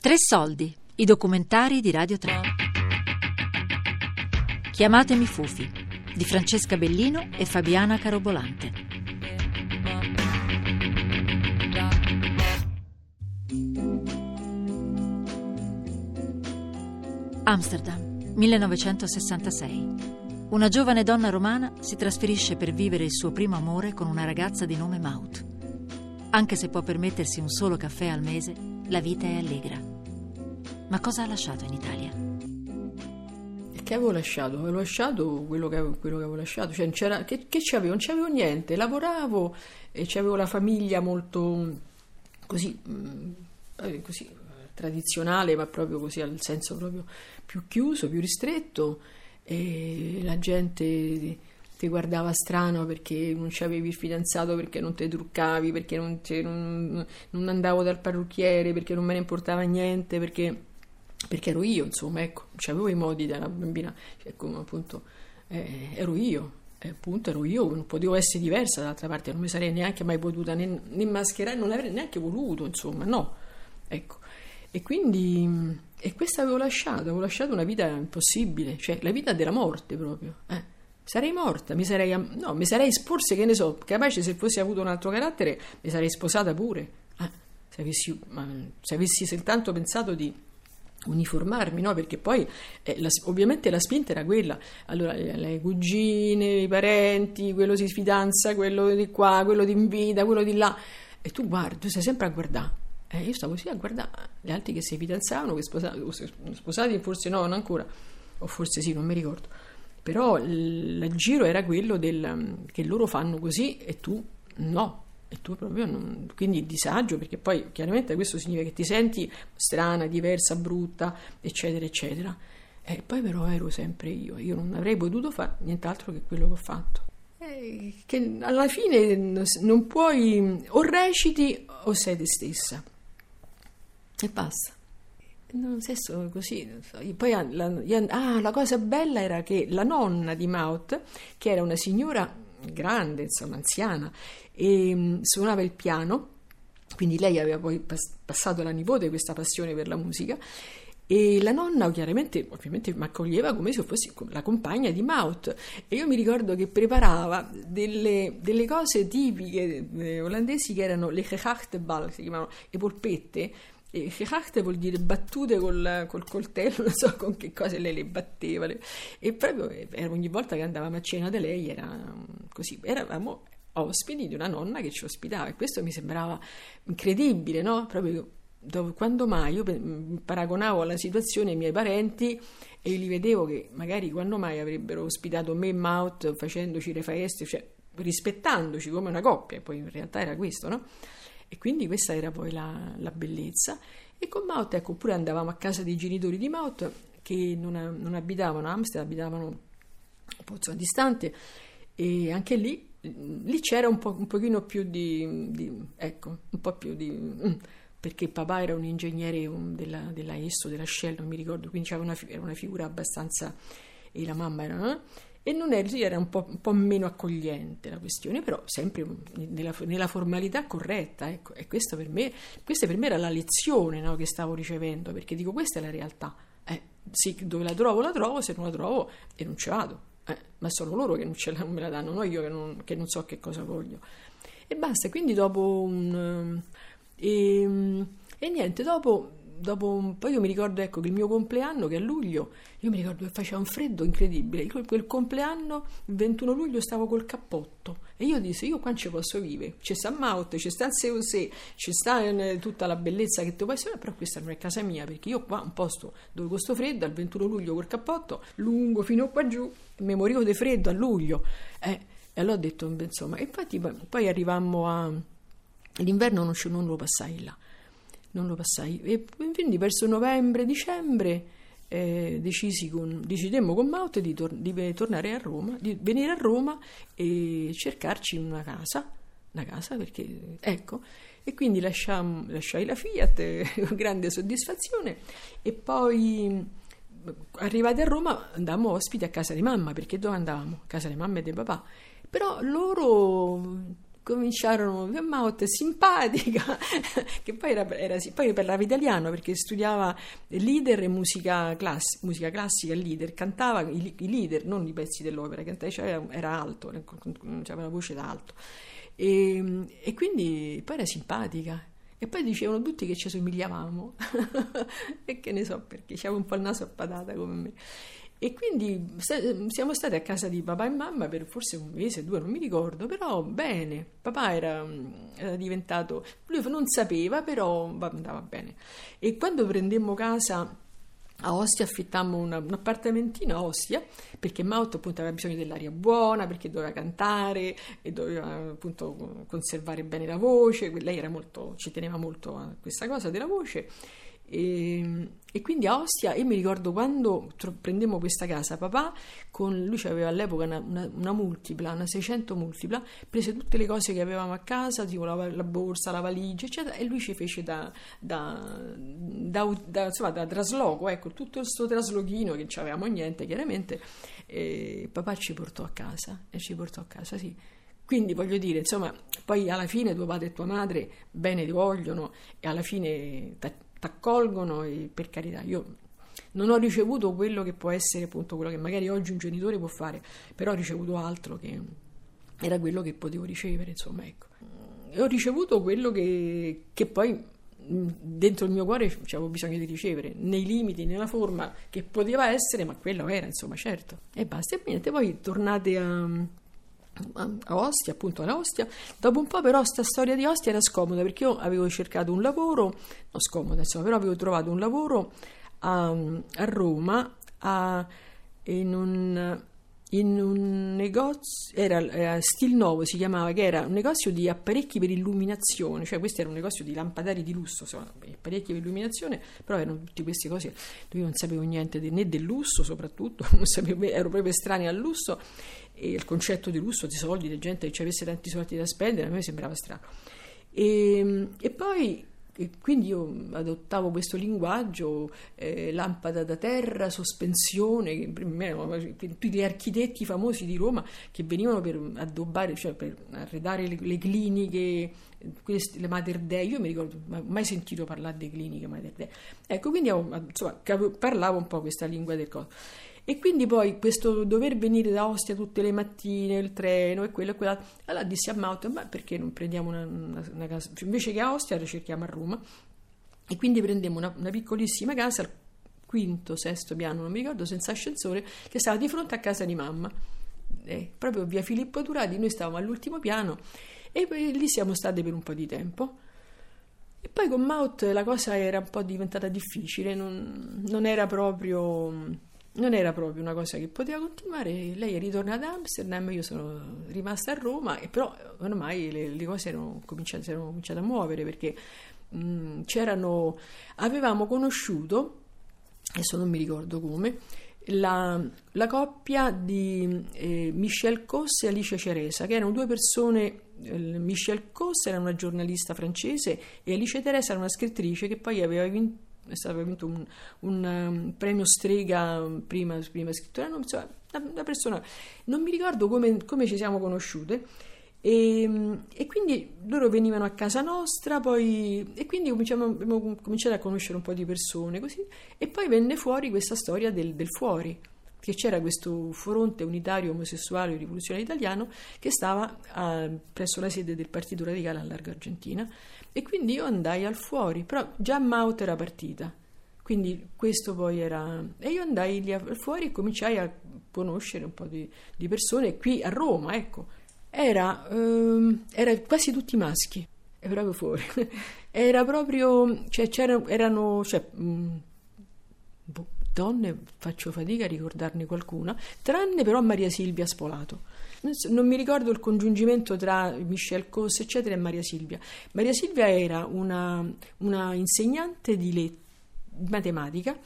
Tre soldi, i documentari di Radio 3. Chiamatemi Fufi, di Francesca Bellino e Fabiana Carobolante. Amsterdam, 1966. Una giovane donna romana si trasferisce per vivere il suo primo amore con una ragazza di nome Maut. Anche se può permettersi un solo caffè al mese, la vita è allegra. Ma cosa ha lasciato in Italia? Che avevo lasciato? Avevo lasciato quello che avevo, quello che avevo lasciato. Cioè, che, che c'avevo? Non c'avevo niente. Lavoravo e c'avevo la famiglia molto così, mm, eh, così tradizionale, ma proprio così al senso proprio più chiuso, più ristretto. E la gente ti guardava strano perché non c'avevi il fidanzato, perché non ti truccavi, perché non, non, non andavo dal parrucchiere, perché non me ne importava niente, perché perché ero io, insomma, ecco, non avevo i modi della bambina, ecco, appunto, eh, ero io, eh, appunto, ero io, non potevo essere diversa dall'altra parte, non mi sarei neanche mai potuta né, né mascherare, non l'avrei neanche voluto, insomma, no, ecco, e quindi, e questa avevo lasciato, avevo lasciato una vita impossibile, cioè la vita della morte proprio, eh. Sarei morta, mi sarei, no, mi sarei forse, che ne so, capace se fossi avuto un altro carattere, mi sarei sposata pure, eh, se, avessi, ma, se avessi soltanto pensato di uniformarmi, no? Perché poi eh, la, ovviamente la spinta era quella. Allora, le, le, cugine, i parenti, quello si fidanza, quello di qua, quello di invita, quello di là. E tu guardi, tu stai sempre a guardare. Eh, io stavo così a guardare gli altri che si fidanzavano, che sposati, sposati, forse no, non ancora, o forse sì, non mi ricordo. Però il, il giro era quello del, che loro fanno così e tu no e tu proprio non, quindi disagio perché poi chiaramente questo significa che ti senti strana, diversa, brutta eccetera eccetera. E poi però ero sempre io io non avrei potuto fare nient'altro che quello che ho fatto. E che alla fine non puoi o reciti o sei te stessa. E basta. Non sei solo così poi la, ah, la cosa bella era che la nonna di Maut che era una signora grande, insomma anziana, e mm, suonava il piano, quindi lei aveva poi passato alla nipote questa passione per la musica e la nonna chiaramente ovviamente mi accoglieva come se fossi la compagna di Maut e io mi ricordo che preparava delle, delle cose tipiche eh, olandesi che erano le gehachtebal, si chiamavano le polpette e gehachte vuol dire battute col, col, coltello, non so con che cose lei le batteva. E proprio ogni volta che andavamo a cena da lei era mm, così, eravamo ospiti di una nonna che ci ospitava e questo mi sembrava incredibile, no? Proprio quando mai io mm, paragonavo la situazione ai miei parenti e li vedevo che magari quando mai avrebbero ospitato me e Maut facendoci le feste, cioè rispettandoci come una coppia, poi in realtà era questo, no? E quindi questa era poi la, la bellezza. E con Maut, ecco, oppure andavamo a casa dei genitori di Maut che non, non abitavano a Amsterdam, abitavano un po' distante e anche lì, lì c'era un, po', un pochino più di, di, ecco, un po' più di... Mm, perché papà era un ingegnere della, della ESSO, della Shell, non mi ricordo, quindi una, era una figura abbastanza... e la mamma era... E non era, era un, po', un po', meno accogliente la questione, però sempre nella, nella formalità corretta. Ecco. E questa per, me, questa per me era la lezione no, che stavo ricevendo, perché dico questa è la realtà. Eh, sì, dove la trovo la trovo, se non la trovo e non ci vado. Eh, ma sono loro che non, ce la, non me la danno, non io che non, che non, so che cosa voglio. E basta, quindi dopo un... E, e niente, dopo dopo un po' io mi ricordo ecco, che il mio compleanno, che a luglio, io mi ricordo che faceva un freddo incredibile. Quel, quel compleanno, il 21 luglio, stavo col cappotto e io dissi: Io qua non ci posso vivere. C'è sta Maut, c'è sta il c'è sta eh, tutta la bellezza che tu puoi essere, però questa non è casa mia perché io qua, un posto dove questo freddo, al 21 luglio col cappotto, lungo fino qua giù, mi morivo di freddo a luglio. Eh, e allora ho detto: Insomma, infatti poi, poi arrivammo a. L'inverno non, non lo passai là non lo passai. E quindi verso novembre, dicembre eh, con, decidemmo con Maut di, tor- di, tornare a Roma, di venire a Roma e cercarci una casa, una casa perché, ecco, e quindi lasciam, lasciai la Fiat con grande soddisfazione e poi arrivati a Roma andammo ospiti a casa di mamma perché dove andavamo? A casa di mamma e di papà però loro cominciarono, Maut simpatica, che poi, era, era, poi parlava italiano perché studiava leader e musica, class, musica classica, leader, cantava i, i, leader, non i pezzi dell'opera, cantava, cioè era alto, aveva una voce da alto. E, e quindi poi era simpatica. E poi dicevano tutti che ci somigliavamo, e che ne so perché, c'aveva un po' il naso a patata come me. E quindi siamo stati a casa di papà e mamma per forse un mese, due, non mi ricordo, però bene. Papà era, era diventato, lui non sapeva, però andava bene. E quando prendemmo casa a Ostia affittammo una, un appartamentino a Ostia perché Maut appunto aveva bisogno dell'aria buona perché doveva cantare e doveva appunto conservare bene la voce lei molto, ci teneva molto a questa cosa della voce e, ehm, e, quindi a Ostia, io mi ricordo quando prendemmo questa casa, papà, con lui aveva all'epoca una, una, una, multipla, una 600 multipla, prese tutte le cose che avevamo a casa, tipo la, la borsa, la valigia, eccetera, e lui ci fece da, da, da, da insomma, da trasloco, ecco, tutto questo traslochino che non avevamo niente, chiaramente, e papà ci portò a casa, e ci portò a casa, sì. Quindi voglio dire, insomma, poi alla fine tuo padre e tua madre bene ti vogliono e alla fine ti accolgono e per carità, io non ho ricevuto quello che può essere appunto quello che magari oggi un genitore può fare, però ho ricevuto altro che era quello che potevo ricevere, insomma, ecco. E ho ricevuto quello che, che poi dentro il mio cuore avevo bisogno di ricevere, nei limiti, nella forma che poteva essere, ma quello era, insomma, certo. E basta, e niente, poi tornate a, a Ostia, appunto alla Ostia. Dopo un po' però sta storia di Ostia era scomoda perché io avevo cercato un lavoro, non scomoda insomma, però avevo trovato un lavoro a, a Roma a, in, un, in, un, negozio, era, era Stil Novo si chiamava, che era un negozio di apparecchi per illuminazione, cioè questo era un negozio di lampadari di lusso, insomma, apparecchi per illuminazione, però erano tutte queste cose, dove io non sapevo niente né del lusso soprattutto, sapevo, ero proprio estranea al lusso e il concetto di lusso, di soldi, di gente che ci avesse tanti soldi da spendere, a me sembrava strano. E, e poi quindi io adottavo questo linguaggio, eh, lampada da terra, sospensione, tutti gli architetti famosi di Roma che venivano per addobbare, cioè per arredare le, le cliniche, queste, le Mater Dei, io mi ricordo, mai sentito parlare di cliniche Mater Dei. Ecco, quindi insomma, parlavo un po' questa lingua del coso. E quindi poi questo dover venire da Ostia tutte le mattine, il treno e quello e quell'altro, allora dissi a Mauto, ma perché non prendiamo una, una, una casa, invece che a Ostia la cerchiamo a Roma. E quindi prendemmo una, una piccolissima casa al quinto, sesto piano, non mi ricordo, senza ascensore, che stava di fronte a casa di mamma, eh, proprio via Filippo Turati, noi stavamo all'ultimo piano e lì siamo stati per un po' di tempo. E poi con Maut la cosa era un po' diventata difficile, non, non era proprio non era proprio una cosa che poteva continuare. Lei è ritornata ad Amsterdam, io sono rimasta a Roma, e però ormai le, le cose erano cominciate, erano cominciate, a muovere perché mh, c'erano, avevamo conosciuto, adesso non mi ricordo come, la, la coppia di eh, Michel Cos e Alice Ceresa, che erano due persone. Eh, Michel Cos era una giornalista francese e Alice Teresa era una scrittrice che poi aveva vinto è stato vinto un, un, um, premio strega prima, prima scrittura, no, insomma, una, persona, non mi ricordo come, come ci siamo conosciute. E, e, quindi loro venivano a casa nostra, poi, e quindi abbiamo cominciato a conoscere un po' di persone così, e poi venne fuori questa storia del, del fuori, che c'era questo fronte unitario omosessuale rivoluzionario italiano che stava a, presso la sede del Partito Radicale a Largo Argentina e quindi io andai al fuori, però già Maut era partita, quindi questo poi era... E io andai lì al fuori e cominciai a conoscere un po' di, di persone qui a Roma, ecco. Era, ehm, era quasi tutti maschi, è proprio fuori. era proprio, cioè c'erano, erano, cioè, mm, boh, donne, faccio fatica a ricordarne qualcuna, tranne però Maria Silvia Spolato. Non mi ricordo il congiungimento tra Michel Cos eccetera e Maria Silvia. Maria Silvia era una, una insegnante di, le, matematica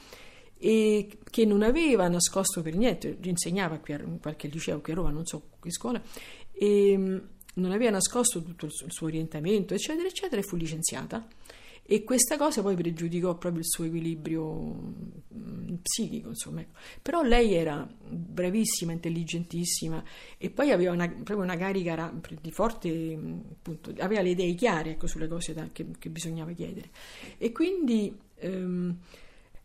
e che non aveva nascosto per niente, insegnava qui a, in qualche liceo qui a Roma, non so che scuola, e non aveva nascosto tutto il suo, il suo orientamento, eccetera, eccetera, e fu licenziata e questa cosa poi pregiudicò proprio il suo equilibrio mm, psichico, insomma. Ecco. Però lei era bravissima, intelligentissima e poi aveva una, proprio una carica di forte, mm, appunto, aveva le idee chiare ecco, sulle cose da, che, che, bisognava chiedere. E quindi ehm,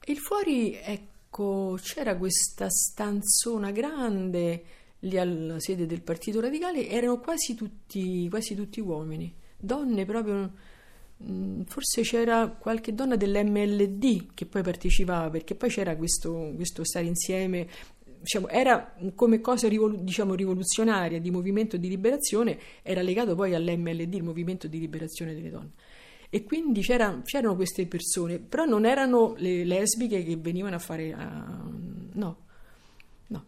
il fuori, ecco, c'era questa stanzona grande lì alla sede del Partito Radicale, erano quasi tutti, quasi tutti uomini, donne proprio forse c'era qualche donna dell'MLD che poi partecipava perché poi c'era questo, questo stare insieme diciamo, era come cosa rivolu- diciamo, rivoluzionaria di movimento di liberazione era legato poi all'MLD il movimento di liberazione delle donne e quindi c'era, c'erano queste persone però non erano le lesbiche che venivano a fare uh, no no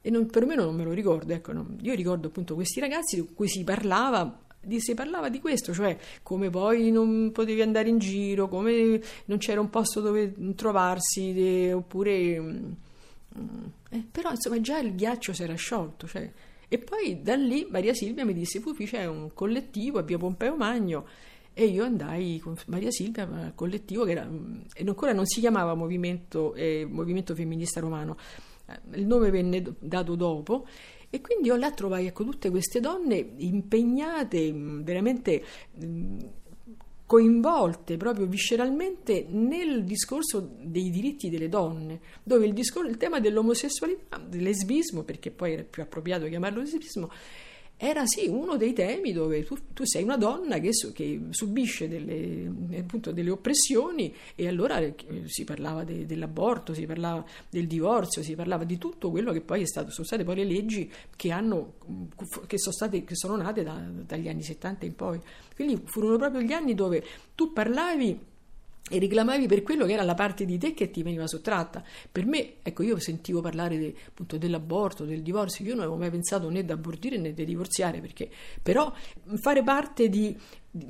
e non, perlomeno non me lo ricordo ecco, no. io ricordo appunto questi ragazzi di cui si parlava di, si parlava di questo, cioè come poi non potevi andare in giro, come non c'era un posto dove trovarsi, de, oppure... Mm, eh, però insomma già il ghiaccio si era sciolto. Cioè, e poi da lì Maria Silvia mi disse, Fufi c'è un collettivo a Via Pompeo Magno e io andai con Maria Silvia al collettivo che era, mm, ancora non si chiamava Movimento, eh, Movimento Femminista Romano, eh, il nome venne dato dopo e quindi io là trovai ecco, tutte queste donne impegnate, mm, veramente mm, coinvolte proprio visceralmente nel discorso dei diritti delle donne, dove il, discorso, il tema dell'omosessualità, del lesbismo, perché poi era più appropriato chiamarlo lesbismo, era sì uno dei temi dove tu, tu sei una donna che, che subisce delle, appunto, delle, oppressioni e allora eh, si parlava de, dell'aborto, si parlava del divorzio, si parlava di tutto quello che poi è stato, sono state poi le leggi che, hanno, che, sono, state, che sono nate da, dagli anni 70 in poi. Quindi furono proprio gli anni dove tu parlavi e reclamavi per quello che era la parte di te che ti veniva sottratta. Per me, ecco, io sentivo parlare de, appunto dell'aborto, del divorzio, io non avevo mai pensato né di abortire né di divorziare, perché però fare parte di,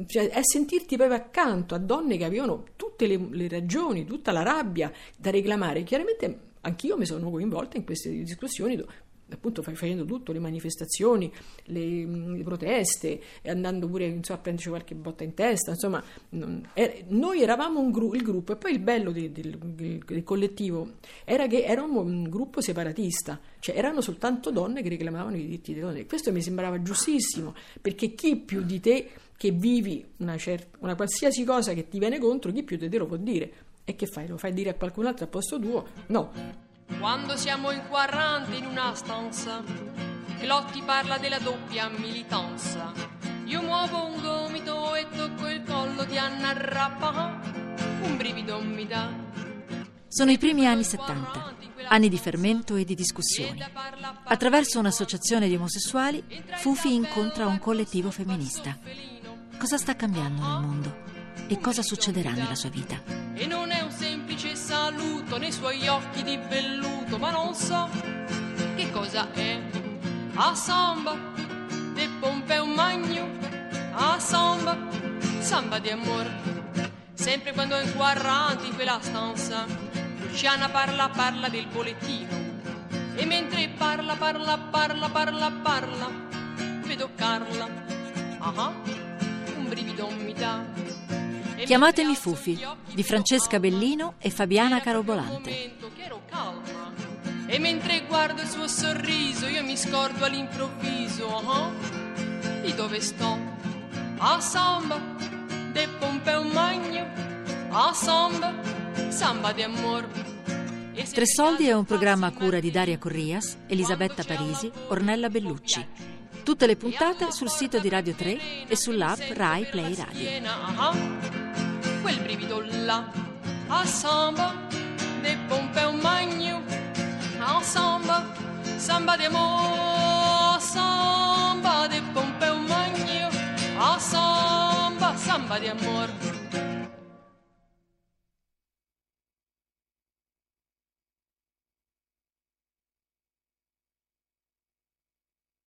cioè, è sentirti proprio accanto a donne che avevano tutte le, le ragioni, tutta la rabbia da reclamare. Chiaramente anch'io mi sono coinvolta in queste discussioni appunto facendo tutto, le manifestazioni, le, le proteste, andando pure insomma, a prenderci qualche botta in testa, insomma, non, er, noi eravamo un gru- il gruppo e poi il bello del, del, del, collettivo era che eravamo un gruppo separatista, cioè erano soltanto donne che reclamavano i diritti delle donne. Questo mi sembrava giustissimo, perché chi più di te che vivi una, certa, una qualsiasi cosa che ti viene contro, chi più di te lo può dire. E che fai? Lo fai dire a qualcun altro a posto tuo? No. Quando siamo in 40 in una stanza, Clotti parla della doppia militanza. Io muovo un gomito e tocco il collo di Anna Rappa, un brivido mi dà. Sono i primi anni 70, anni di fermento e di discussioni. Attraverso un'associazione di omosessuali, Fufi incontra un collettivo femminista. Cosa sta cambiando nel mondo? E cosa succederà nella sua vita? Saluto nei suoi occhi di velluto, ma non so che cosa è. A samba de Pompeo Magno, a samba, samba di amore. Sempre quando è in 40 in quella stanza, Luciana parla, parla del bollettino. E mentre parla, parla, parla, parla, parla, vedo Carla. Ah, un brivido mi dà. Chiamatemi Fufi di Francesca Bellino e Fabiana Carobolante. E mentre guardo il suo sorriso io mi scordo all'improvviso uh-huh, di dove sto. A samba de Pompeo Magno, a samba, samba di amor. Tre soldi è un programma a cura di Daria Corrias, Elisabetta Parisi, Ornella Bellucci. Tutte le puntate sul sito di Radio 3 e sull'app Rai Play Radio quel brivido là. Samba de Pompeo Magno, a samba, di amore, samba de Pompeo Magno, a samba, di amore.